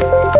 Bye.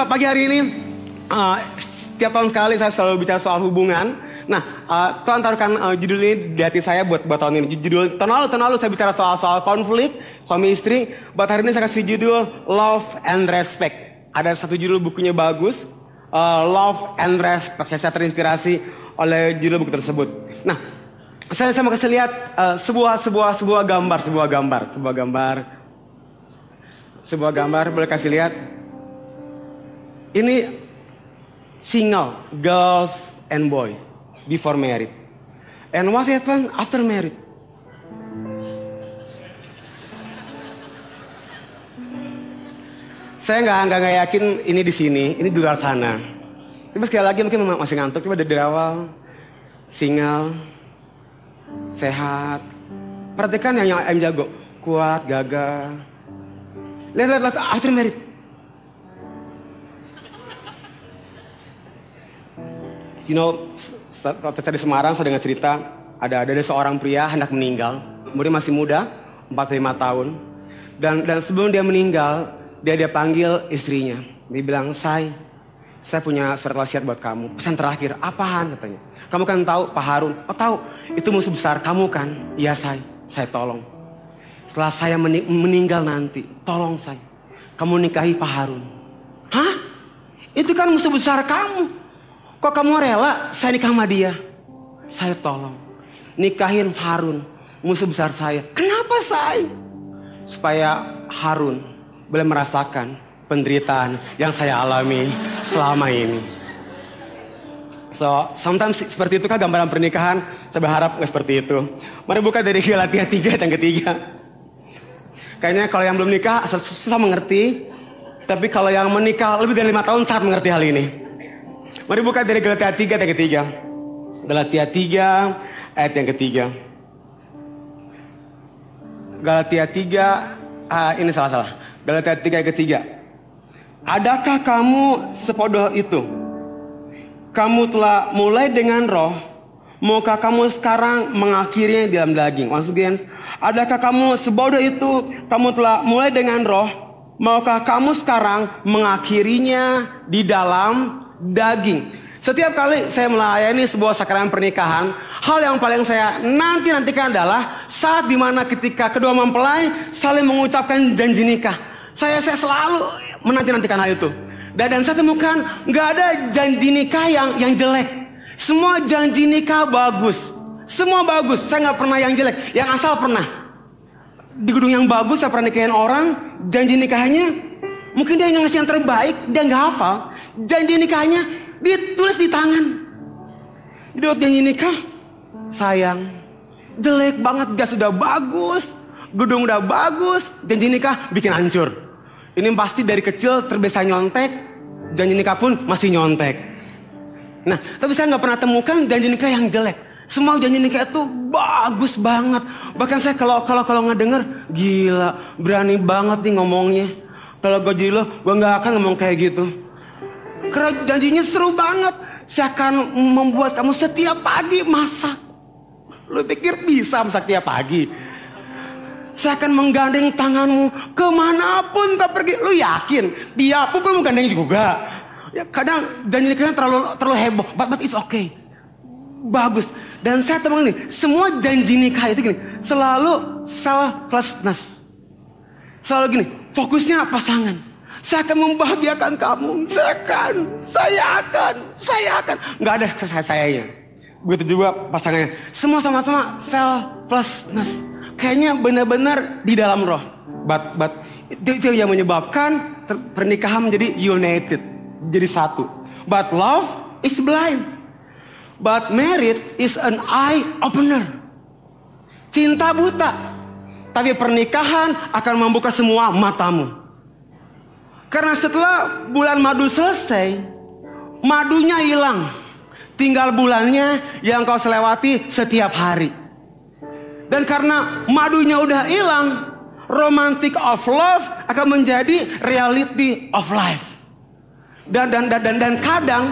So, pagi hari ini, uh, setiap tahun sekali saya selalu bicara soal hubungan. Nah, uh, Tuhan taruhkan uh, judul ini di hati saya buat buat tahun ini. Judul tahun lalu, tahun lalu saya bicara soal soal konflik suami istri. Buat hari ini saya kasih judul Love and Respect. Ada satu judul bukunya bagus, uh, Love and Respect. Saya terinspirasi oleh judul buku tersebut. Nah, saya saya mau kasih lihat uh, sebuah sebuah sebuah gambar, sebuah gambar, sebuah gambar, sebuah gambar. Boleh kasih lihat? Ini single, girls and boy before married. And what happened after married? Saya nggak nggak nggak yakin ini di sini, ini di luar sana. Tapi sekali lagi mungkin masih ngantuk. Coba dari awal, single, sehat. Perhatikan yang yang jago, kuat, gagah. Lihat, lihat, lihat, after married. You know, saya di Semarang, saya dengar cerita, ada ada seorang pria hendak meninggal, umurnya masih muda, 45 tahun. Dan dan sebelum dia meninggal, dia dia panggil istrinya. Dia bilang, "Say, saya punya surat wasiat buat kamu. Pesan terakhir, apaan?" katanya. "Kamu kan tahu Pak Harun." "Oh, tahu. Itu musuh besar kamu kan?" "Iya, say. Saya tolong." Setelah saya meninggal nanti, tolong saya. Kamu nikahi Pak Harun. Hah? Itu kan musuh besar kamu. Kok kamu rela saya nikah sama dia? Saya tolong. Nikahin Harun, musuh besar saya. Kenapa saya? Supaya Harun boleh merasakan penderitaan yang saya alami selama ini. So, sometimes seperti itu kan gambaran pernikahan. Saya berharap nggak seperti itu. Mari buka dari Galatia 3 yang ketiga. Kayaknya kalau yang belum nikah susah mengerti. Tapi kalau yang menikah lebih dari lima tahun sangat mengerti hal ini. Mari buka dari Galatia 3 ayat yang ketiga. Galatia 3 ayat yang ketiga. Galatia 3, ah, ini salah-salah. Galatia 3 ayat ketiga. Adakah kamu sepodoh itu? Kamu telah mulai dengan roh, maukah kamu sekarang mengakhirinya di dalam daging? Once again, adakah kamu sebodoh itu? Kamu telah mulai dengan roh, maukah kamu sekarang mengakhirinya di dalam daging. Setiap kali saya melayani sebuah sakramen pernikahan, hal yang paling saya nanti-nantikan adalah saat di mana ketika kedua mempelai saling mengucapkan janji nikah. Saya saya selalu menanti-nantikan hal itu. Dan, dan saya temukan nggak ada janji nikah yang yang jelek. Semua janji nikah bagus. Semua bagus. Saya nggak pernah yang jelek. Yang asal pernah. Di gedung yang bagus saya pernah nikahin orang. Janji nikahnya mungkin dia nggak ngasih yang terbaik. Dia nggak hafal janji nikahnya ditulis di tangan. Jadi waktu janji nikah, sayang, jelek banget, gas sudah bagus, gedung udah bagus, janji nikah bikin hancur. Ini pasti dari kecil terbiasa nyontek, janji nikah pun masih nyontek. Nah, tapi saya nggak pernah temukan janji nikah yang jelek. Semua janji nikah itu bagus banget. Bahkan saya kalau kalau kalau nggak denger, gila, berani banget nih ngomongnya. Kalau gue jadi gue nggak akan ngomong kayak gitu. Karena janjinya seru banget. Saya akan membuat kamu setiap pagi masak. Lu pikir bisa masak tiap pagi? Saya akan menggandeng tanganmu ke mana pun kau pergi. Lu yakin? Dia pun belum menggandeng juga. Ya kadang janji nikahnya terlalu terlalu heboh. But, but it's okay. Bagus. Dan saya teman ini, semua janji nikah itu gini, selalu selflessness. Selalu gini, fokusnya pasangan. Saya akan membahagiakan kamu. Saya akan, saya akan, saya akan. Nggak ada saya sayanya. Begitu juga pasangannya. Semua sama-sama selflessness. Kayaknya benar-benar di dalam roh. But, but itu yang menyebabkan pernikahan menjadi united. Jadi satu. But love is blind. But married is an eye opener. Cinta buta. Tapi pernikahan akan membuka semua matamu. Karena setelah bulan madu selesai, madunya hilang. Tinggal bulannya yang kau selewati setiap hari. Dan karena madunya udah hilang, romantic of love akan menjadi reality of life. Dan dan dan dan, dan kadang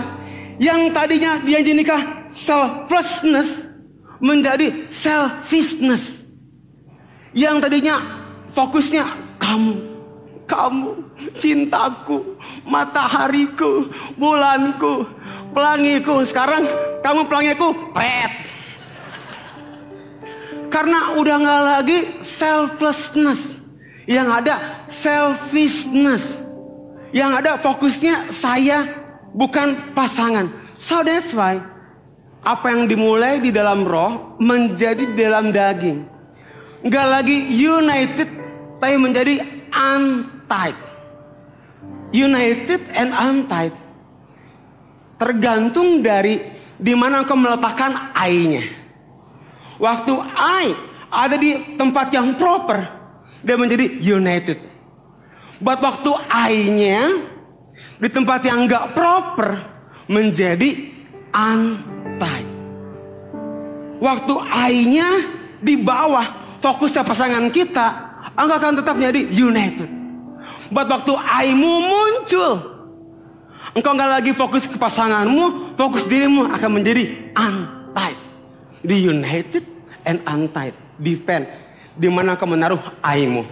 yang tadinya dia nikah selflessness menjadi selfishness. Yang tadinya fokusnya kamu, kamu, cintaku, matahariku, bulanku, pelangiku. Sekarang kamu pelangiku, pet. Karena udah nggak lagi selflessness. Yang ada selfishness. Yang ada fokusnya saya bukan pasangan. So that's why apa yang dimulai di dalam roh menjadi di dalam daging. Nggak lagi united tapi menjadi untied. United and untied. Tergantung dari di mana engkau meletakkan I-nya. Waktu I ada di tempat yang proper, dia menjadi united. Buat waktu I-nya di tempat yang enggak proper menjadi untied. Waktu I-nya di bawah fokusnya pasangan kita, engkau akan tetap menjadi united. Buat waktu aimu muncul. Engkau nggak lagi fokus ke pasanganmu, fokus dirimu akan menjadi untied. Di united and untied. Defend. Di mana engkau menaruh aimu.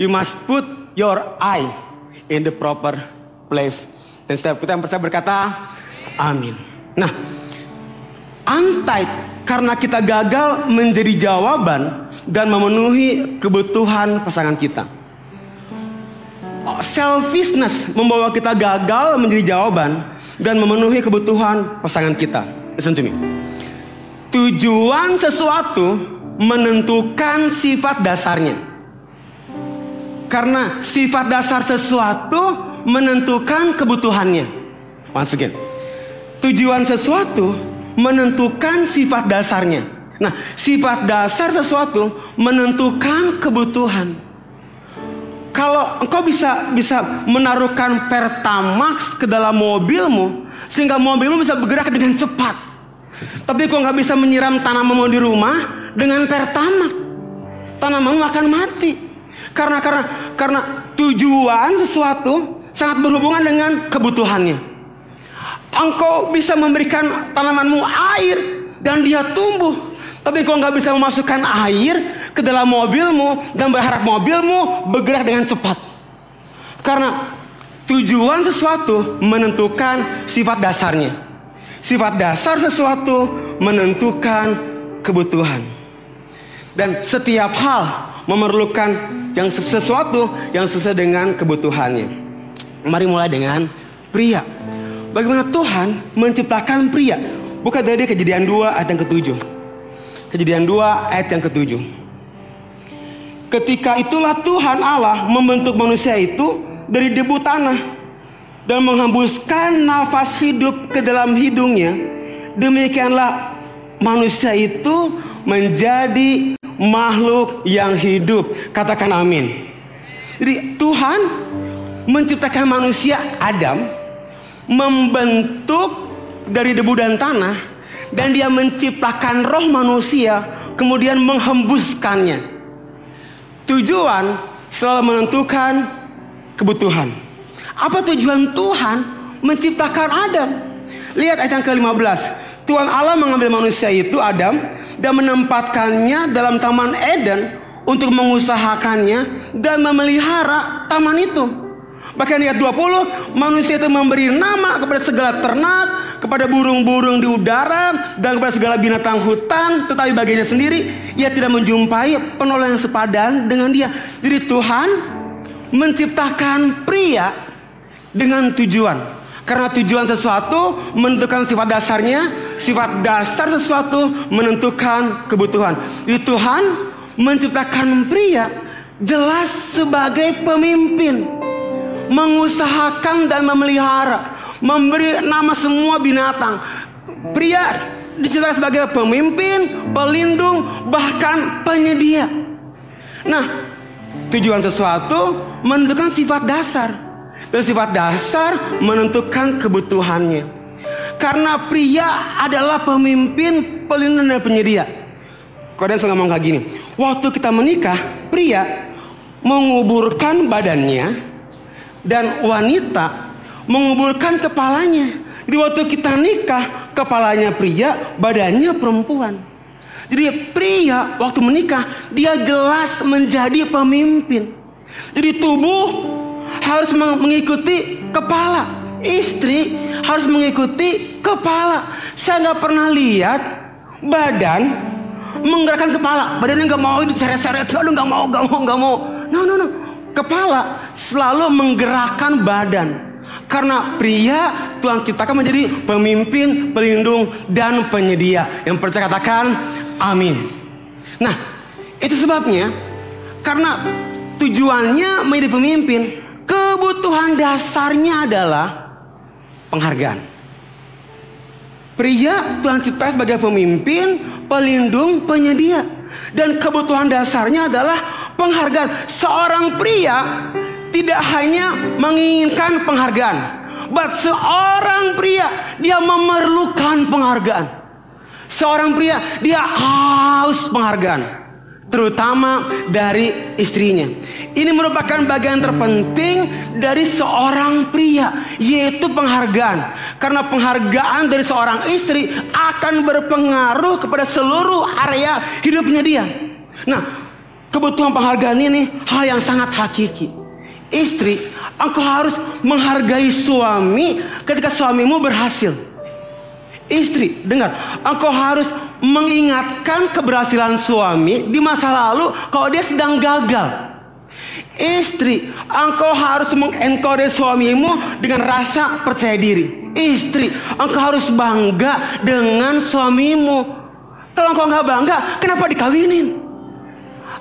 You must put your eye in the proper place. Dan setiap kita yang percaya berkata, amin. Nah, untied karena kita gagal menjadi jawaban dan memenuhi kebutuhan pasangan kita. Selfishness membawa kita gagal menjadi jawaban dan memenuhi kebutuhan pasangan kita. Listen to me. Tujuan sesuatu menentukan sifat dasarnya. Karena sifat dasar sesuatu menentukan kebutuhannya. Once again. Tujuan sesuatu menentukan sifat dasarnya. Nah, sifat dasar sesuatu menentukan kebutuhan. Kalau engkau bisa bisa menaruhkan pertamax ke dalam mobilmu sehingga mobilmu bisa bergerak dengan cepat. Tapi kau nggak bisa menyiram tanamanmu di rumah dengan pertamax, tanamanmu akan mati. Karena karena karena tujuan sesuatu sangat berhubungan dengan kebutuhannya. Engkau bisa memberikan tanamanmu air dan dia tumbuh. Tapi kau nggak bisa memasukkan air ke dalam mobilmu dan berharap mobilmu bergerak dengan cepat. Karena tujuan sesuatu menentukan sifat dasarnya. Sifat dasar sesuatu menentukan kebutuhan. Dan setiap hal memerlukan yang sesuatu yang sesuai dengan kebutuhannya. Mari mulai dengan pria. Bagaimana Tuhan menciptakan pria? Bukan dari kejadian 2 ayat yang ketujuh. Kejadian 2 ayat yang ketujuh. Ketika itulah Tuhan Allah membentuk manusia itu dari debu tanah dan menghembuskan nafas hidup ke dalam hidungnya. Demikianlah manusia itu menjadi makhluk yang hidup. Katakan amin. Jadi Tuhan menciptakan manusia Adam membentuk dari debu dan tanah dan dia menciptakan roh manusia kemudian menghembuskannya. Tujuan selalu menentukan kebutuhan. Apa tujuan Tuhan menciptakan Adam? Lihat ayat yang ke-15. Tuhan Allah mengambil manusia itu Adam dan menempatkannya dalam taman Eden untuk mengusahakannya dan memelihara taman itu. Bahkan ayat 20, manusia itu memberi nama kepada segala ternak, kepada burung-burung di udara, dan kepada segala binatang hutan. Tetapi baginya sendiri, ia tidak menjumpai penolong yang sepadan dengan dia. Jadi Tuhan menciptakan pria dengan tujuan. Karena tujuan sesuatu menentukan sifat dasarnya, sifat dasar sesuatu menentukan kebutuhan. Jadi Tuhan menciptakan pria jelas sebagai pemimpin mengusahakan dan memelihara, memberi nama semua binatang. Pria diciptakan sebagai pemimpin, pelindung, bahkan penyedia. Nah, tujuan sesuatu menentukan sifat dasar. Dan sifat dasar menentukan kebutuhannya. Karena pria adalah pemimpin, pelindung dan penyedia. Kau selalu ngomong kayak gini. Waktu kita menikah, pria menguburkan badannya dan wanita menguburkan kepalanya. Di waktu kita nikah, kepalanya pria, badannya perempuan. Jadi pria waktu menikah, dia jelas menjadi pemimpin. Jadi tubuh harus mengikuti kepala. Istri harus mengikuti kepala. Saya nggak pernah lihat badan menggerakkan kepala. Badannya nggak mau diseret-seret. Aduh nggak mau, nggak mau, nggak mau. No, no, no kepala selalu menggerakkan badan. Karena pria Tuhan ciptakan menjadi pemimpin, pelindung, dan penyedia. Yang percaya katakan amin. Nah, itu sebabnya karena tujuannya menjadi pemimpin, kebutuhan dasarnya adalah penghargaan. Pria Tuhan cipta sebagai pemimpin, pelindung, penyedia. Dan kebutuhan dasarnya adalah penghargaan. Seorang pria tidak hanya menginginkan penghargaan, but seorang pria dia memerlukan penghargaan. Seorang pria dia haus penghargaan. terutama dari istrinya. Ini merupakan bagian terpenting dari seorang pria, yaitu penghargaan. Karena penghargaan dari seorang istri akan berpengaruh kepada seluruh area hidupnya dia. Nah, kebutuhan penghargaan ini hal yang sangat hakiki. Istri, engkau harus menghargai suami ketika suamimu berhasil. Istri, dengar, engkau harus mengingatkan keberhasilan suami di masa lalu kalau dia sedang gagal. Istri, engkau harus mengencourage suamimu dengan rasa percaya diri. Istri, engkau harus bangga dengan suamimu. Kalau engkau nggak bangga, kenapa dikawinin?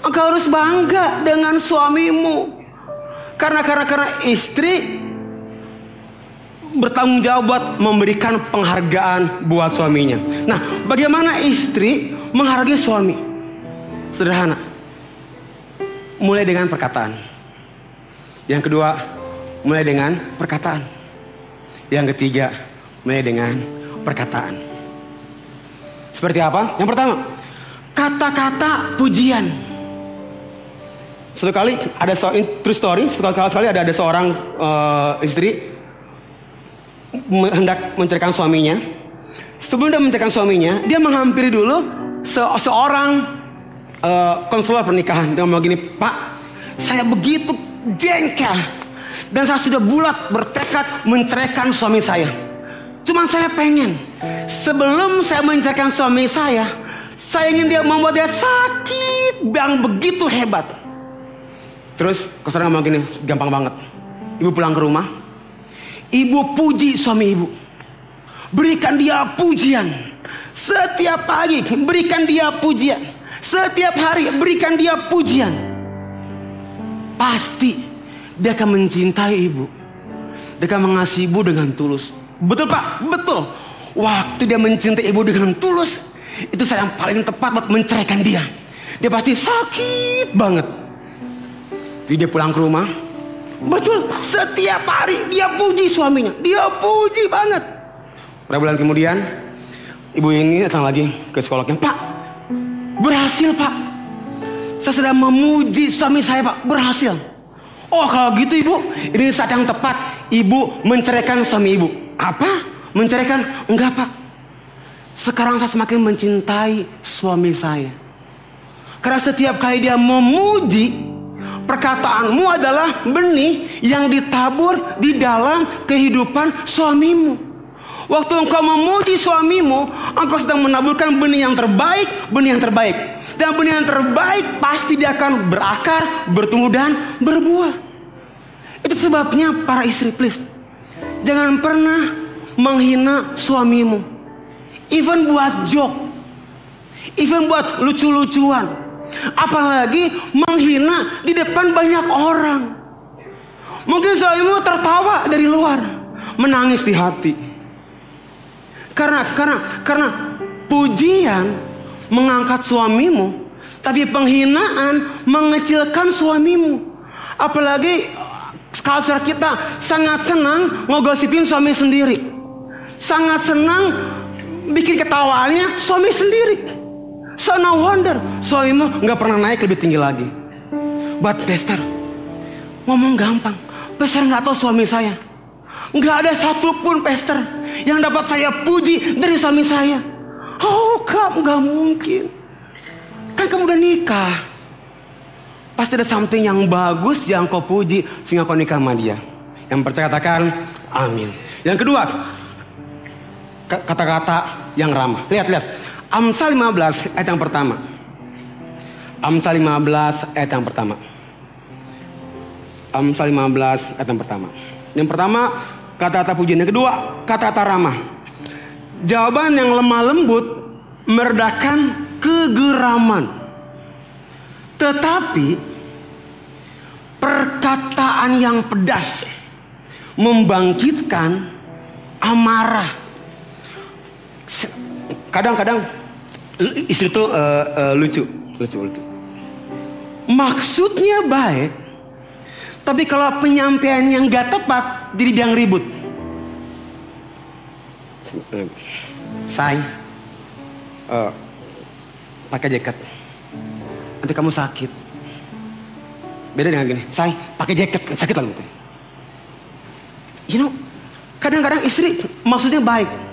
Engkau harus bangga dengan suamimu. Karena karena karena istri bertanggung jawab buat memberikan penghargaan buat suaminya. Nah, bagaimana istri menghargai suami? Sederhana. Mulai dengan perkataan. Yang kedua, mulai dengan perkataan. Yang ketiga, mulai dengan perkataan. Seperti apa? Yang pertama, kata-kata pujian. Suatu kali ada so, true story, suatu kali ada ada seorang uh, istri hendak menceritakan suaminya. Sebelum dia menceritakan suaminya, dia menghampiri dulu se seorang uh, konselor pernikahan. Dia ngomong gini, Pak, saya begitu jengkel dan saya sudah bulat bertekad menceraikan suami saya. Cuma saya pengen sebelum saya menceraikan suami saya, saya ingin dia membuat dia sakit yang begitu hebat. Terus konselor ngomong gini, gampang banget. Ibu pulang ke rumah, Ibu puji suami ibu. Berikan dia pujian. Setiap pagi berikan dia pujian. Setiap hari berikan dia pujian. Pasti dia akan mencintai ibu. Dia akan mengasihi ibu dengan tulus. Betul pak? Betul. Waktu dia mencintai ibu dengan tulus. Itu saya yang paling tepat buat menceraikan dia. Dia pasti sakit banget. Jadi dia pulang ke rumah. Betul, setiap hari dia puji suaminya. Dia puji banget. Berapa bulan kemudian, ibu ini datang lagi ke psikolognya. Pak, berhasil pak. Saya sedang memuji suami saya pak, berhasil. Oh kalau gitu ibu, ini saat yang tepat. Ibu menceraikan suami ibu. Apa? Menceraikan? Enggak pak. Sekarang saya semakin mencintai suami saya. Karena setiap kali dia memuji, Perkataanmu adalah benih yang ditabur di dalam kehidupan suamimu. Waktu engkau memuji suamimu, engkau sedang menaburkan benih yang terbaik, benih yang terbaik. Dan benih yang terbaik pasti dia akan berakar, bertumbuh dan berbuah. Itu sebabnya para istri please. Jangan pernah menghina suamimu. Even buat joke. Even buat lucu-lucuan Apalagi menghina di depan banyak orang. Mungkin suamimu tertawa dari luar, menangis di hati. Karena karena karena pujian mengangkat suamimu, tapi penghinaan mengecilkan suamimu. Apalagi culture kita sangat senang ngogosipin suami sendiri. Sangat senang bikin ketawanya suami sendiri. So no wonder suamimu nggak pernah naik lebih tinggi lagi. But Pastor, ngomong gampang. Pastor nggak tahu suami saya. Nggak ada satupun Pastor yang dapat saya puji dari suami saya. Oh kamu nggak mungkin. Kan kamu udah nikah. Pasti ada something yang bagus yang kau puji sehingga kau nikah sama dia. Yang percaya katakan amin. Yang kedua, kata-kata yang ramah. Lihat, lihat. Amsal 15 ayat yang pertama. Amsal 15 ayat yang pertama. Amsal 15 ayat yang pertama. Yang pertama kata-kata pujian, yang kedua kata-kata ramah. Jawaban yang lemah lembut meredakan kegeraman. Tetapi perkataan yang pedas membangkitkan amarah. Kadang-kadang istri itu uh, uh, lucu, lucu, lucu. Maksudnya baik, tapi kalau penyampaian yang gak tepat, jadi biang ribut. Say, uh, pakai jaket. nanti kamu sakit. Beda dengan gini, say, pakai jaket, sakit lagi. You know, kadang-kadang istri maksudnya baik.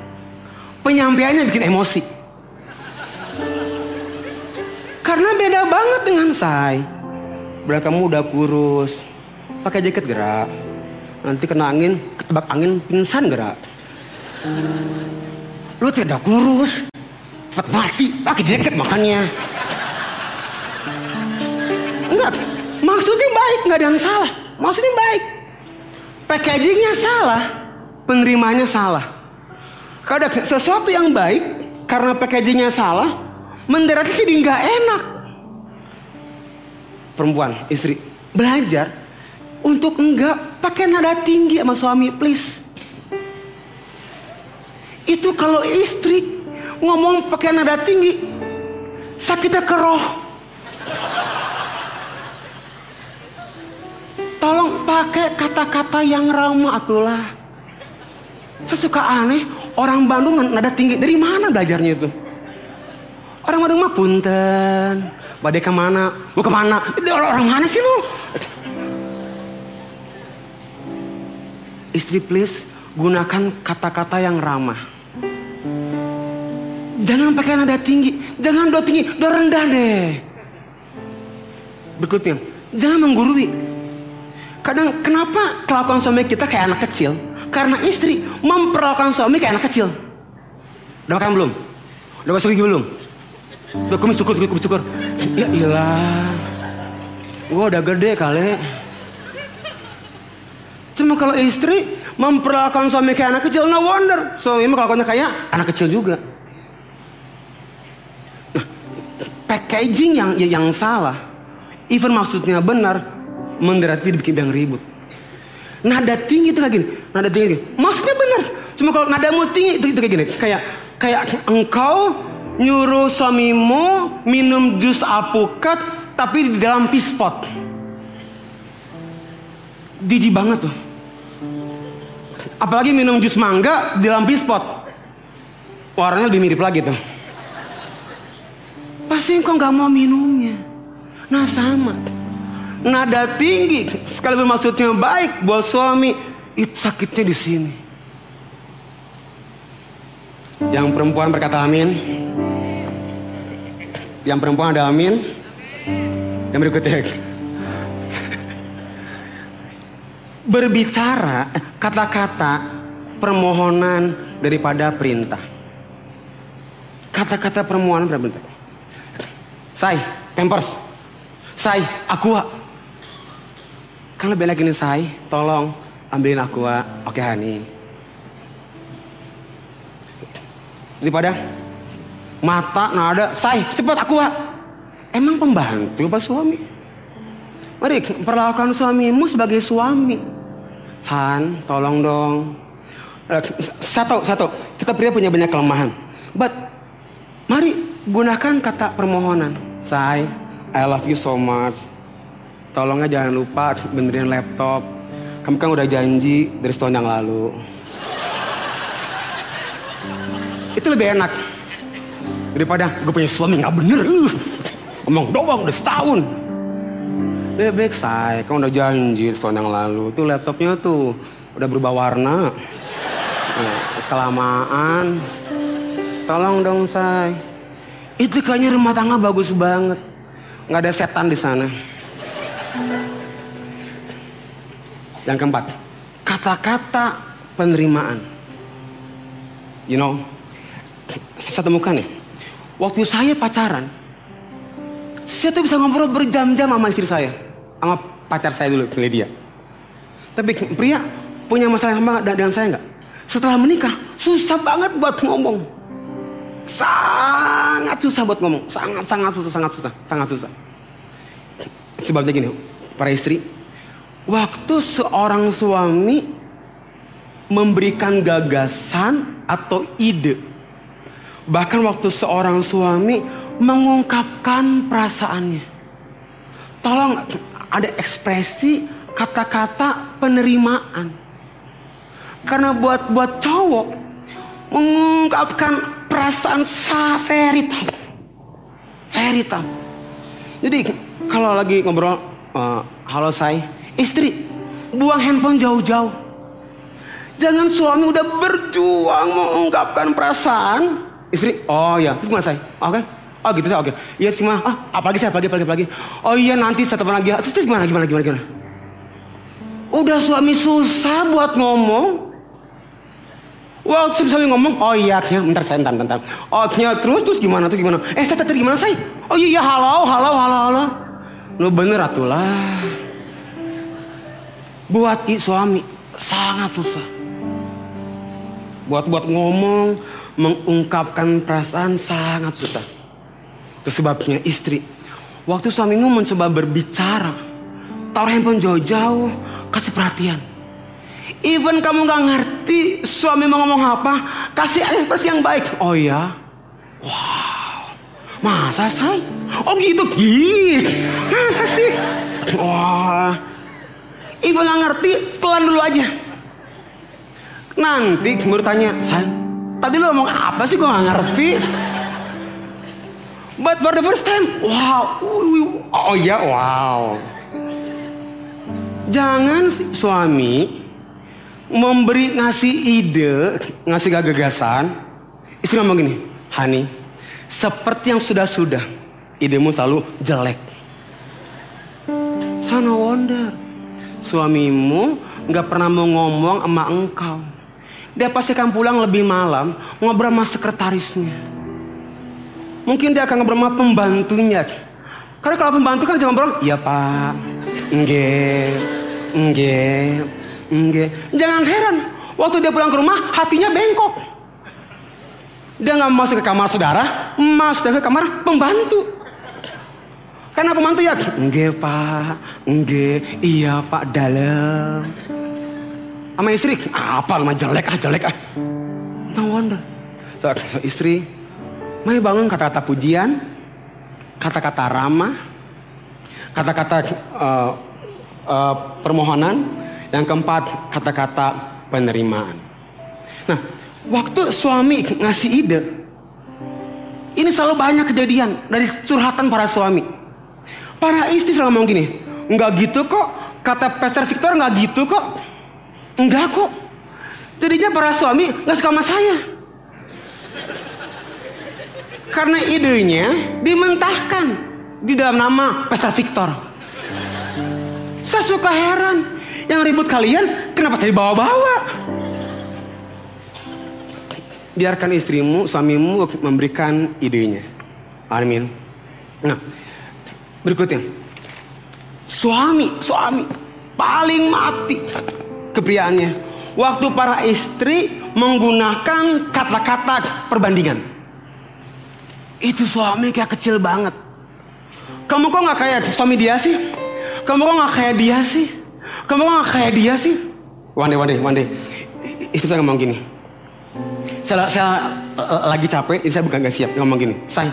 Penyampaiannya bikin emosi. Karena beda banget dengan say. Berarti kamu udah kurus, pakai jaket gerak. Nanti kena angin, ketebak angin, pingsan gerak. Lu tidak kurus, cepat mati, pakai jaket makanya. Enggak, maksudnya baik, nggak ada yang salah. Maksudnya baik. Packagingnya salah, penerimanya salah. Kalau ada sesuatu yang baik, karena packagingnya salah, mendarat jadi nggak enak. Perempuan, istri, belajar untuk enggak pakai nada tinggi sama suami, please. Itu kalau istri ngomong pakai nada tinggi, sakitnya ke roh. Tolong pakai kata-kata yang ramah atulah. Saya suka aneh, orang Bandung nada tinggi. Dari mana belajarnya itu? Orang Bandung mah punten. Badai ke mana? Gue ke mana? Orang mana sih lu? Istri please, gunakan kata-kata yang ramah. Jangan pakai nada tinggi. Jangan do tinggi, do rendah deh. Berikutnya, jangan menggurui. Kadang kenapa kelakuan suami kita kayak anak kecil? Karena istri memperlakukan suami kayak anak kecil. Udah makan belum? Udah masuk belum? Udah kumis syukur, kumis syukur. Ya iyalah. Gua udah gede kali. Cuma kalau istri memperlakukan suami kayak anak kecil, no wonder. Suami kelakuannya kayak anak kecil juga. Packaging yang yang salah, even maksudnya benar, menderati dibikin yang ribut. Nada tinggi itu kayak gini, nada tinggi. Maksudnya benar, cuma kalau nadamu tinggi itu, itu kayak gini, kayak kayak engkau nyuruh suamimu minum jus alpukat tapi di dalam pispot. Jijik banget tuh. Apalagi minum jus mangga di dalam pispot. Warnanya lebih mirip lagi tuh. Pasti engkau nggak mau minumnya. Nah sama. Nada tinggi, sekali maksudnya baik buat suami, itu sakitnya di sini. Yang perempuan berkata amin. Yang perempuan ada amin. Yang berikutnya. Berbicara kata-kata permohonan daripada perintah. Kata-kata permohonan daripada perintah. Say, pampers. Say, aqua. Lebih lagi nih say, tolong ambilin aqua. Oke Hani. Daripada mata nada, say cepat aqua. Emang pembantu apa suami? Mari perlakukan suamimu sebagai suami. San, tolong dong. Satu, satu. Kita pria punya banyak kelemahan. But, mari gunakan kata permohonan. Say, I love you so much. Tolongnya jangan lupa benerin laptop. Kamu kan udah janji dari setahun yang lalu. Itu lebih enak daripada gue punya suami nggak bener. Uh, ngomong doang udah setahun. Lebih baik saya, kan udah janji setahun yang lalu. Tuh laptopnya tuh udah berubah warna. Nah, kelamaan. Tolong dong say. Itu kayaknya rumah tangga bagus banget. Nggak ada setan di sana. Yang keempat, kata-kata penerimaan. You know, saya temukan nih. Waktu saya pacaran, saya tuh bisa ngobrol berjam-jam sama istri saya. Sama pacar saya dulu, Lydia. Tapi pria punya masalah sama dengan saya nggak? Setelah menikah, susah banget buat ngomong. Sangat susah buat ngomong. Sangat, sangat susah, sangat susah, sangat susah. Sebabnya gini, para istri, waktu seorang suami memberikan gagasan atau ide, bahkan waktu seorang suami mengungkapkan perasaannya, tolong ada ekspresi kata-kata penerimaan. Karena buat buat cowok mengungkapkan perasaan sa very tough. Very tough. Jadi kalau lagi ngobrol, uh, halo saya, istri, buang handphone jauh-jauh. Jangan suami udah berjuang mengungkapkan perasaan. Istri, oh ya, terus gimana saya? Oke, okay. oh gitu saya, oke. Okay. Iya sih mah, ah apalagi saya, apalagi, apalagi, apalagi. Oh iya nanti telepon lagi. Terus, terus gimana, gimana, gimana, gimana? Udah suami susah buat ngomong. Wow, suami ngomong, oh iya, akhirnya, bentar saya, bentar, bentar. Oh, akhirnya terus, terus gimana, terus gimana? Eh, saya tadi gimana saya? Oh iya, halo, halo, halo, halo. Lu bener atulah. Buat suami sangat susah. Buat buat ngomong, mengungkapkan perasaan sangat susah. Itu sebabnya istri, waktu suamimu mencoba berbicara, taruh handphone jauh-jauh, kasih perhatian. Even kamu gak ngerti suami mau ngomong apa, kasih ekspresi yang baik. Oh ya, wow, masa say? Oh gitu, gitu. Masa sih? Wah, even gak ngerti, telan dulu aja. Nanti baru tanya, say, tadi lu ngomong apa sih gue gak ngerti. But for the first time, wow, oh ya wow. Jangan suami memberi ngasih ide, ngasih gagasan. Istri ngomong gini, Hani, seperti yang sudah-sudah, idemu selalu jelek. Sana wonder, suamimu nggak pernah mau ngomong sama engkau. Dia pasti akan pulang lebih malam ngobrol sama sekretarisnya. Mungkin dia akan ngobrol sama pembantunya. Karena kalau pembantu kan jangan ngobrol, iya pak, enggak, enggak, enggak. Jangan heran, waktu dia pulang ke rumah hatinya bengkok. Dia nggak masuk ke kamar saudara, masuk ke kamar pembantu. Karena pembantu ya, enggak pak, enggak, iya pak dalam. Sama istri, apa lu jelek ah jelek ah. No wonder. So, so istri, mai bangun kata-kata pujian, kata-kata ramah, kata-kata uh, uh, permohonan, yang keempat kata-kata penerimaan. Nah, waktu suami ngasih ide, ini selalu banyak kejadian dari curhatan para suami. Para istri selalu ngomong gini, enggak gitu kok, kata Pastor Victor enggak gitu kok. Enggak kok. Jadinya para suami nggak suka sama saya. Karena idenya dimentahkan di dalam nama Pastor Victor. Saya suka heran. Yang ribut kalian kenapa saya bawa-bawa? Biarkan istrimu, suamimu memberikan idenya. Amin. Nah, berikutnya. Suami, suami paling mati kepriaannya. Waktu para istri menggunakan kata-kata perbandingan. Itu suami kayak kecil banget. Kamu kok nggak kayak suami dia sih? Kamu kok nggak kayak dia sih? Kamu kok nggak kayak dia sih? Day, one day. Istri saya ngomong gini. Saya, saya uh, lagi capek, ini saya bukan gak siap. Ngomong gini, say,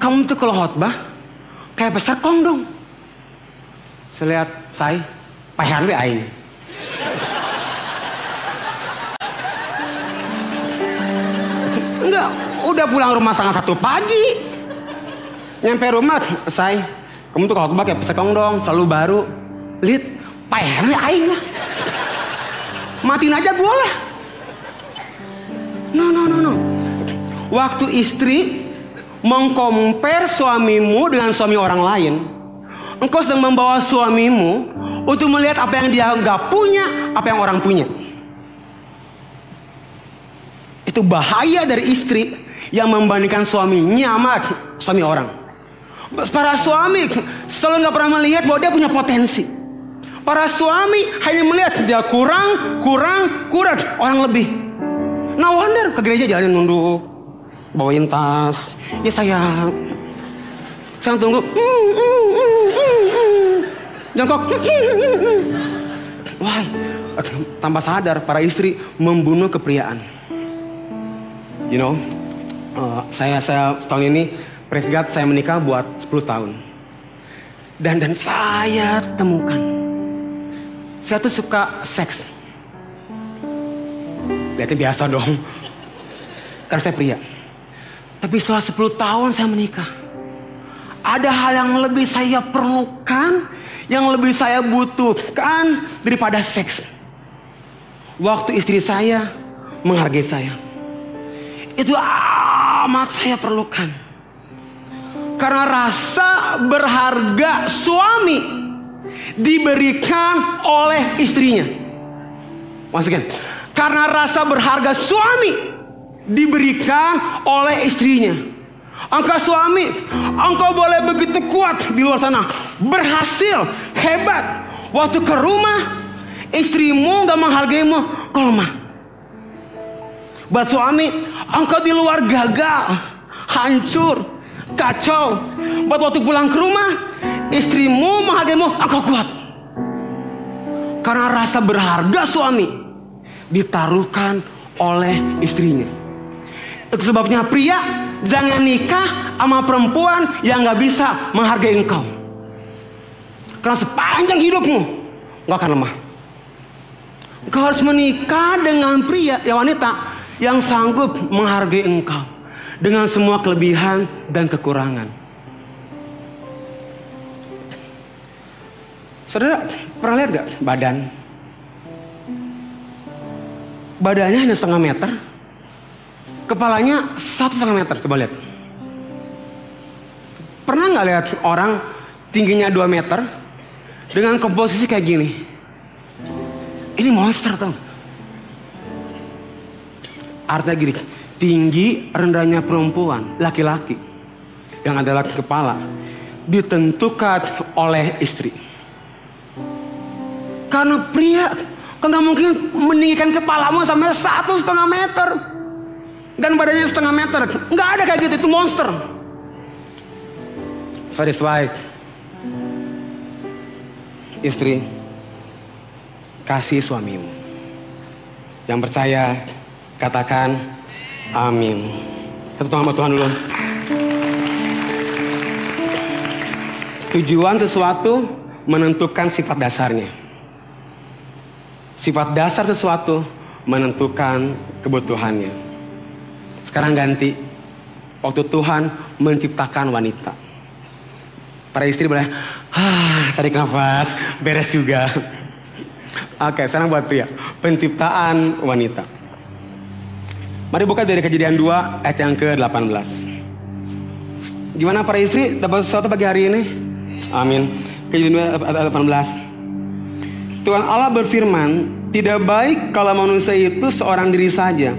kamu tuh kalau khotbah kayak besar kong dong. Saya lihat, say, pahan we aing. Enggak, udah pulang rumah setengah satu pagi. Nyampe rumah, say, kamu tuh kalau pakai pesekong dong, selalu baru. Lihat, payah aing lah. Matiin aja gue lah. No, no, no, no. Waktu istri mengkompar suamimu dengan suami orang lain, engkau sedang membawa suamimu untuk melihat apa yang dia nggak punya, apa yang orang punya. Itu bahaya dari istri yang membandingkan suaminya sama suami orang. Para suami selalu nggak pernah melihat bahwa dia punya potensi. Para suami hanya melihat dia kurang, kurang, kurang, orang lebih. No wonder ke gereja jalan nunduk, bawain tas. Ya sayang, saya tunggu. Jongkok. Wah, tanpa sadar para istri membunuh kepriaan. You know, uh, saya saya tahun ini praise God saya menikah buat 10 tahun. Dan dan saya temukan saya tuh suka seks. Lihatnya biasa dong. Karena saya pria. Tapi setelah 10 tahun saya menikah. ada hal yang lebih saya perlukan, yang lebih saya butuhkan daripada seks. Waktu istri saya menghargai saya. Itu amat saya perlukan. Karena rasa berharga suami diberikan oleh istrinya. Maksudnya, karena rasa berharga suami diberikan oleh istrinya. Engkau suami, engkau boleh begitu kuat di luar sana, berhasil, hebat. Waktu ke rumah, istrimu gak menghargaimu, kau lemah. Buat suami, engkau di luar gagal, hancur, kacau. Buat waktu pulang ke rumah, istrimu menghargaimu, engkau kuat. Karena rasa berharga suami ditaruhkan oleh istrinya. Itu sebabnya pria jangan nikah sama perempuan yang gak bisa menghargai engkau. Karena sepanjang hidupmu gak akan lemah. Engkau harus menikah dengan pria, ya wanita yang sanggup menghargai engkau dengan semua kelebihan dan kekurangan. Saudara pernah lihat gak badan? Badannya hanya setengah meter, kepalanya satu setengah meter. Coba lihat. Pernah nggak lihat orang tingginya 2 meter dengan komposisi kayak gini? Ini monster tuh. Artinya gini, tinggi rendahnya perempuan, laki-laki yang adalah kepala ditentukan oleh istri. Karena pria kan nggak mungkin meninggikan kepalamu sampai satu setengah meter dan badannya setengah meter. Nggak ada kayak gitu, itu monster. So that's why istri kasih suamimu. Yang percaya katakan amin. Satu tangan Tuhan dulu. Tujuan sesuatu menentukan sifat dasarnya. Sifat dasar sesuatu menentukan kebutuhannya. Sekarang ganti. Waktu Tuhan menciptakan wanita. Para istri boleh, ah, tarik nafas, beres juga. Oke, sekarang buat pria. Penciptaan wanita. Mari buka dari kejadian 2 ayat yang ke-18. Gimana para istri dapat sesuatu pagi hari ini? Amin. Kejadian 2 ayat 18. Tuhan Allah berfirman, tidak baik kalau manusia itu seorang diri saja.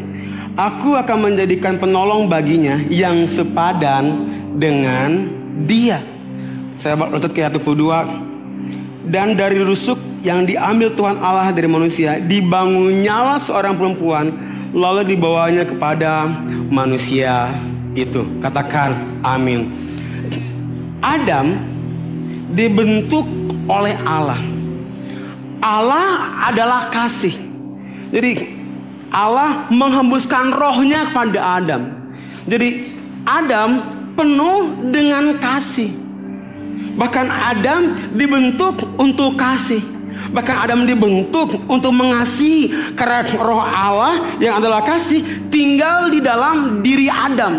Aku akan menjadikan penolong baginya yang sepadan dengan dia. Saya lutut ke ayat 22. Dan dari rusuk yang diambil Tuhan Allah dari manusia, dibangunnyalah seorang perempuan, lalu dibawanya kepada manusia itu. Katakan amin. Adam dibentuk oleh Allah. Allah adalah kasih. Jadi Allah menghembuskan rohnya kepada Adam. Jadi Adam penuh dengan kasih. Bahkan Adam dibentuk untuk kasih. Bahkan Adam dibentuk untuk mengasihi karena roh Allah yang adalah kasih tinggal di dalam diri Adam.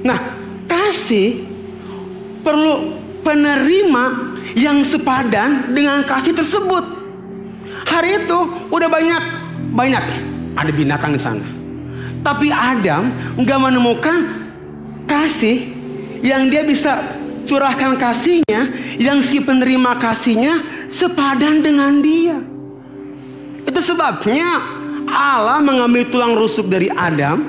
Nah, kasih perlu penerima yang sepadan dengan kasih tersebut. Hari itu udah banyak banyak ada binatang di sana. Tapi Adam nggak menemukan kasih yang dia bisa curahkan kasihnya, yang si penerima kasihnya sepadan dengan dia. Itu sebabnya Allah mengambil tulang rusuk dari Adam,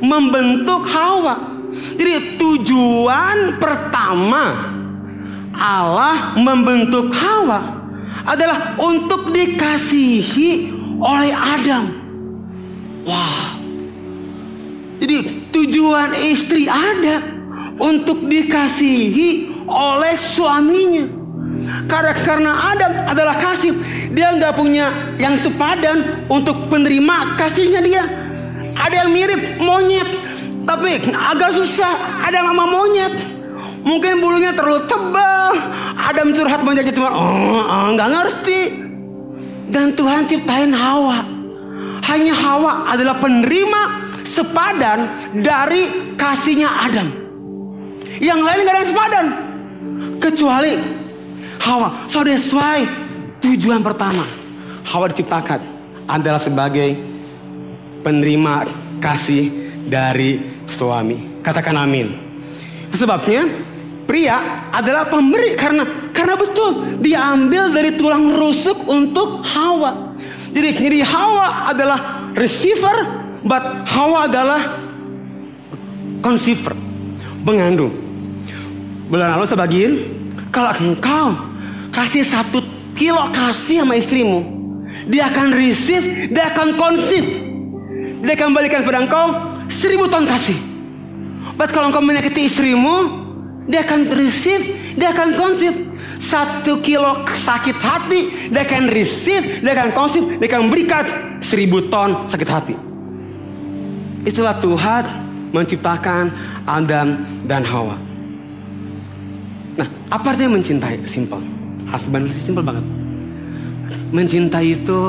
membentuk Hawa. Jadi tujuan pertama Allah membentuk Hawa adalah untuk dikasihi oleh Adam. Wah. Jadi tujuan istri ada untuk dikasihi oleh suaminya. Karena karena Adam adalah kasih, dia nggak punya yang sepadan untuk penerima kasihnya dia. Ada yang mirip monyet, tapi agak susah. Ada yang sama monyet. Mungkin bulunya terlalu tebal. Adam curhat menjadi Tuhan, oh, oh nggak ngerti. Dan Tuhan ciptain Hawa. Hanya Hawa adalah penerima sepadan dari kasihnya Adam. Yang lain nggak ada yang sepadan. kecuali Hawa. So that's why tujuan pertama Hawa diciptakan adalah sebagai penerima kasih dari suami. Katakan amin. Sebabnya pria adalah pemberi karena karena betul diambil dari tulang rusuk untuk Hawa. Jadi jadi Hawa adalah receiver, but Hawa adalah conceiver, pengandung. Bulan lalu sebagian, kalau engkau kasih satu kilo kasih sama istrimu, dia akan receive, dia akan conceive. Dia akan balikan pada engkau seribu ton kasih. But kalau engkau menyakiti istrimu, dia akan receive, dia akan conceive. Satu kilo sakit hati, dia akan receive, dia akan conceive, dia akan berikan seribu ton sakit hati. Itulah Tuhan menciptakan Adam dan Hawa. Nah, apa artinya mencintai? Simple. Husband simple banget. Mencintai itu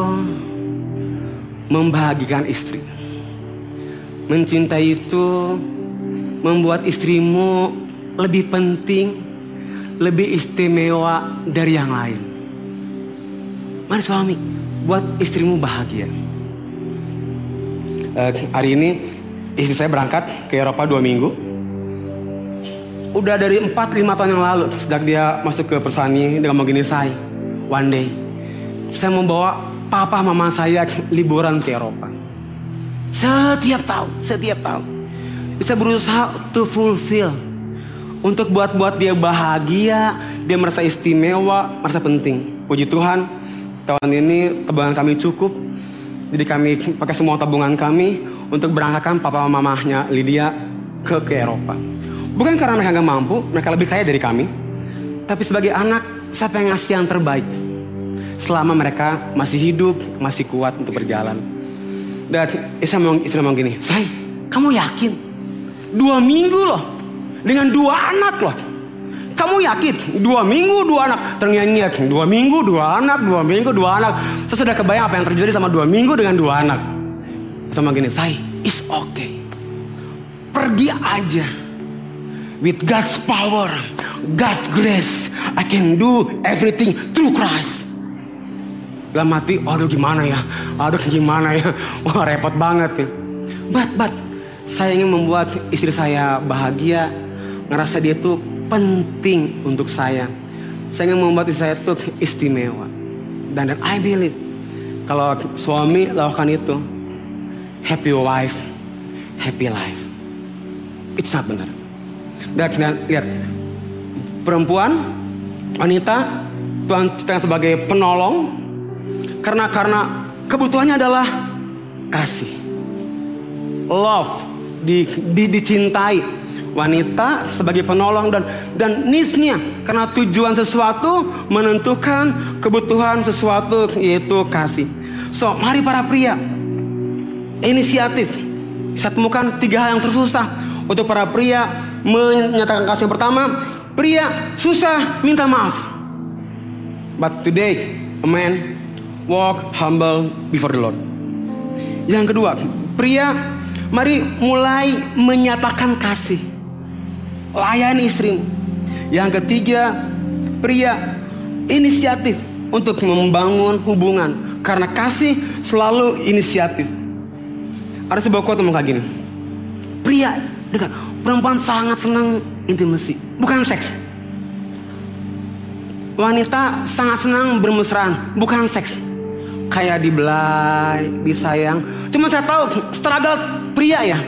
membahagikan istri. Mencintai itu membuat istrimu lebih penting, lebih istimewa dari yang lain. Mari suami, buat istrimu bahagia. Uh, hari ini istri saya berangkat ke Eropa dua minggu. Udah dari 4-5 tahun yang lalu sejak dia masuk ke perusahaan dengan begini saya. One day saya membawa papa mama saya liburan ke Eropa. Setiap tahun, setiap tahun. Bisa berusaha to fulfill. Untuk buat-buat dia bahagia, dia merasa istimewa, merasa penting. Puji Tuhan, tahun ini tabungan kami cukup. Jadi kami pakai semua tabungan kami untuk berangkatkan papa mamahnya Lydia ke, ke Eropa. Bukan karena mereka nggak mampu, mereka lebih kaya dari kami. Tapi sebagai anak, saya pengen ngasih yang terbaik. Selama mereka masih hidup, masih kuat untuk berjalan. Dan istri ngomong, istri ngomong gini, Say, kamu yakin? Dua minggu loh, dengan dua anak loh. Kamu yakin? Dua minggu dua anak. Ternyata dua minggu dua anak, dua minggu dua anak. Saya sudah kebayang apa yang terjadi sama dua minggu dengan dua anak. Sama gini, Say, it's okay. Pergi aja. With God's power, God's grace, I can do everything through Christ. Dalam hati, aduh gimana ya, aduh gimana ya, wah repot banget ya. But, but, saya ingin membuat istri saya bahagia, ngerasa dia tuh penting untuk saya. Saya ingin membuat istri saya tuh istimewa. Dan, dan I believe, kalau suami lakukan itu, happy wife, happy life. It's not benar. Dan, dan lihat, perempuan, wanita, Tuhan ciptakan sebagai penolong, karena karena kebutuhannya adalah kasih, love, di, di, dicintai. Wanita sebagai penolong dan dan needs-nya karena tujuan sesuatu menentukan kebutuhan sesuatu yaitu kasih. So, mari para pria inisiatif. Saya temukan tiga hal yang tersusah untuk para pria menyatakan kasih. Yang pertama, pria susah minta maaf. But today, a man walk humble before the Lord. Yang kedua, pria mari mulai menyatakan kasih. Layani istrimu. Yang ketiga, pria inisiatif untuk membangun hubungan. Karena kasih selalu inisiatif. Ada sebuah quote ngomong kayak gini. Pria, dengar, perempuan sangat senang intimasi, bukan seks. Wanita sangat senang bermesraan, bukan seks. Kayak dibelai, disayang. Cuma saya tahu struggle pria ya.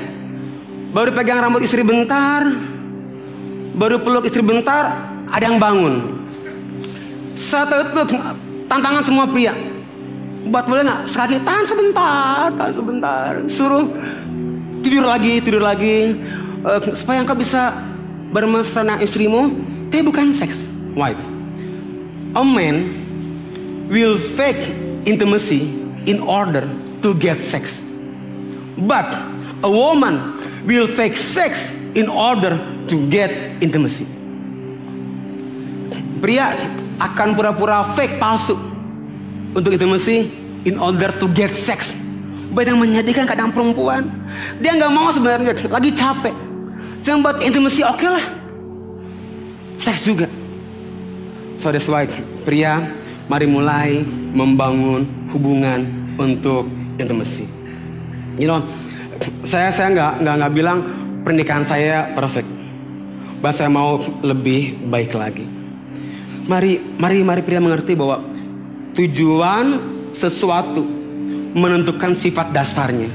Baru pegang rambut istri bentar, baru peluk istri bentar, ada yang bangun. Satu itu tantangan semua pria. Buat boleh nggak sekali tahan sebentar, tahan sebentar. Suruh tidur lagi, tidur lagi. Uh, supaya engkau bisa bermesra istrimu, tapi bukan seks. Why? A man will fake intimacy in order to get sex. But a woman will fake sex in order to get intimacy. Pria akan pura-pura fake palsu untuk intimacy in order to get sex. Baik yang menyedihkan kadang perempuan. Dia nggak mau sebenarnya, lagi capek. Cuma buat intimacy oke okay lah. Seks juga. So that's why pria, mari mulai membangun hubungan untuk intimacy. You know, saya saya nggak nggak nggak bilang pernikahan saya perfect. Bahkan saya mau lebih baik lagi. Mari mari mari pria mengerti bahwa tujuan sesuatu menentukan sifat dasarnya.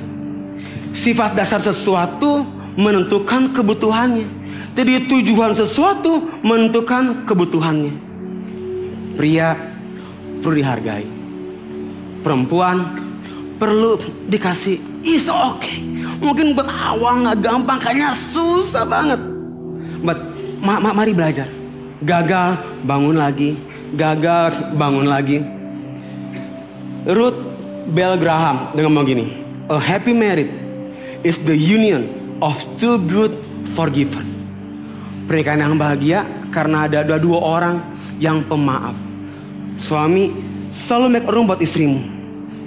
Sifat dasar sesuatu menentukan kebutuhannya. Jadi tujuan sesuatu menentukan kebutuhannya. Pria perlu dihargai. Perempuan perlu dikasih is okay. Mungkin buat awal nggak gampang, kayaknya susah banget. But ma ma mari belajar. Gagal bangun lagi, gagal bangun lagi. Ruth Bell Graham dengan ngomong gini, a happy marriage is the union of two good forgivers. Pernikahan yang bahagia karena ada dua, dua orang yang pemaaf. Suami selalu make room buat istrimu.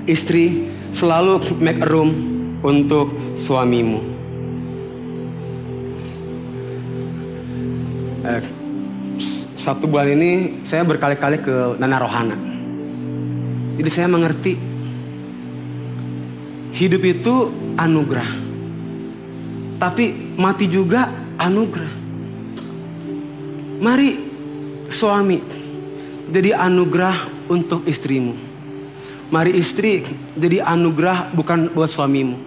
Istri selalu make room untuk suamimu. Eh, satu bulan ini saya berkali-kali ke Nana Rohana. Jadi saya mengerti hidup itu anugerah. Tapi mati juga anugerah. Mari suami jadi anugerah untuk istrimu. Mari istri jadi anugerah bukan buat suamimu.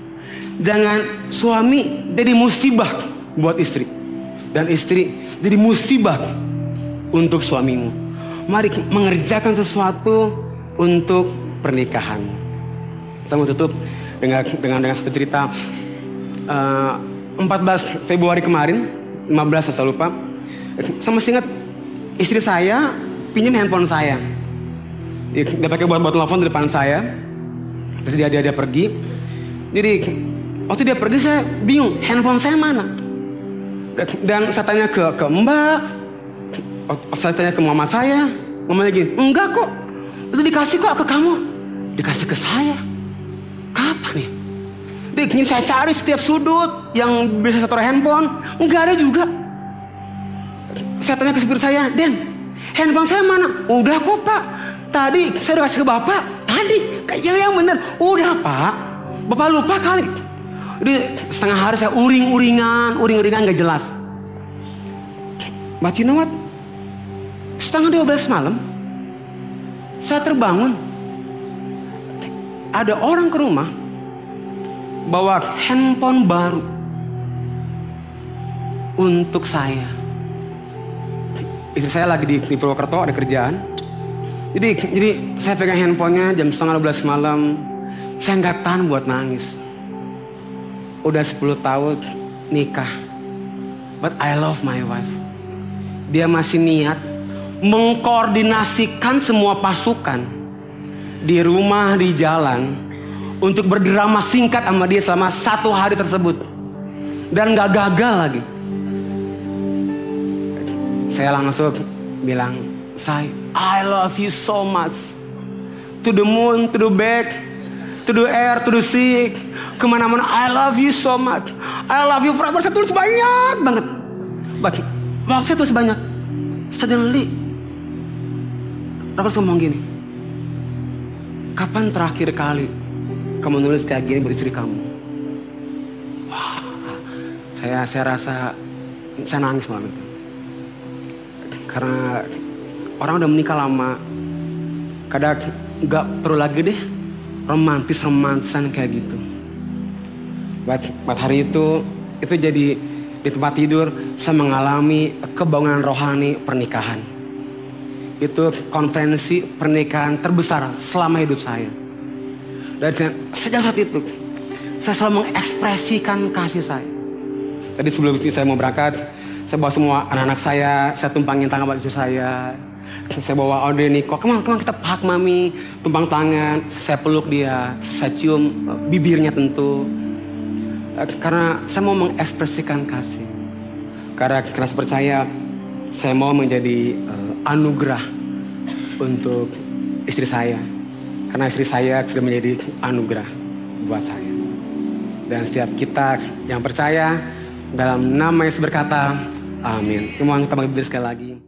Jangan suami jadi musibah buat istri. Dan istri jadi musibah untuk suamimu. Mari mengerjakan sesuatu untuk pernikahan. Saya mau tutup dengan dengan dengan satu cerita. Uh, 14 Februari kemarin, 15 saya lupa. Masih ingat istri saya pinjam handphone saya. Dia pakai buat buat telepon di depan saya. Terus dia dia dia pergi. Jadi waktu dia pergi saya bingung handphone saya mana. Dan saya tanya ke ke Mbak, saya tanya ke mama saya, mama lagi enggak kok, itu dikasih kok ke kamu, dikasih ke saya. Kapan nih? Dik, ini saya cari setiap sudut yang bisa satu handphone, enggak ada juga. Saya tanya ke supir saya, Den, handphone saya mana? Udah kok pak, tadi saya udah kasih ke bapak. Tadi, kayak yang bener, udah pak. Bapak lupa kali. Jadi setengah hari saya uring-uringan, uring-uringan gak jelas. Know what? Setengah 12 malam, saya terbangun. Ada orang ke rumah, bawa handphone baru untuk saya. Istri saya lagi di, di Purwokerto ada kerjaan. Jadi jadi saya pegang handphonenya jam setengah 12 malam. Saya nggak tahan buat nangis. Udah 10 tahun nikah. But I love my wife. Dia masih niat mengkoordinasikan semua pasukan di rumah, di jalan untuk berdrama singkat sama dia selama satu hari tersebut dan gak gagal lagi. Saya langsung bilang, say, I love you so much. To the moon, to the back, to the air, to the sea, ke mana-mana. I love you so much. I love you forever. Saya tulis banyak banget. Baca, waktu saya tulis banyak. Suddenly, Rafa ngomong gini. Kapan terakhir kali kamu nulis kayak gini buat istri kamu? Wah, saya saya rasa saya nangis malam itu. Karena orang udah menikah lama, kadang nggak perlu lagi deh romantis romantisan kayak gitu. Buat, buat hari itu itu jadi di tempat tidur saya mengalami kebangunan rohani pernikahan. Itu konferensi pernikahan terbesar selama hidup saya. Dan sejak saat itu saya selalu mengekspresikan kasih saya. Tadi sebelum itu saya mau berangkat, saya bawa semua anak-anak saya, saya tumpangin tangan istri saya. Saya bawa Audrey Niko, ke mana, ke mana kita pak mami, tumpang tangan, saya peluk dia, saya cium bibirnya tentu. Karena saya mau mengekspresikan kasih. Karena keras percaya, saya mau menjadi uh, anugerah untuk istri saya. Karena istri saya sudah menjadi anugerah buat saya. Dan setiap kita yang percaya dalam nama Yesus berkata, amin. Mohon kita bagi sekali lagi.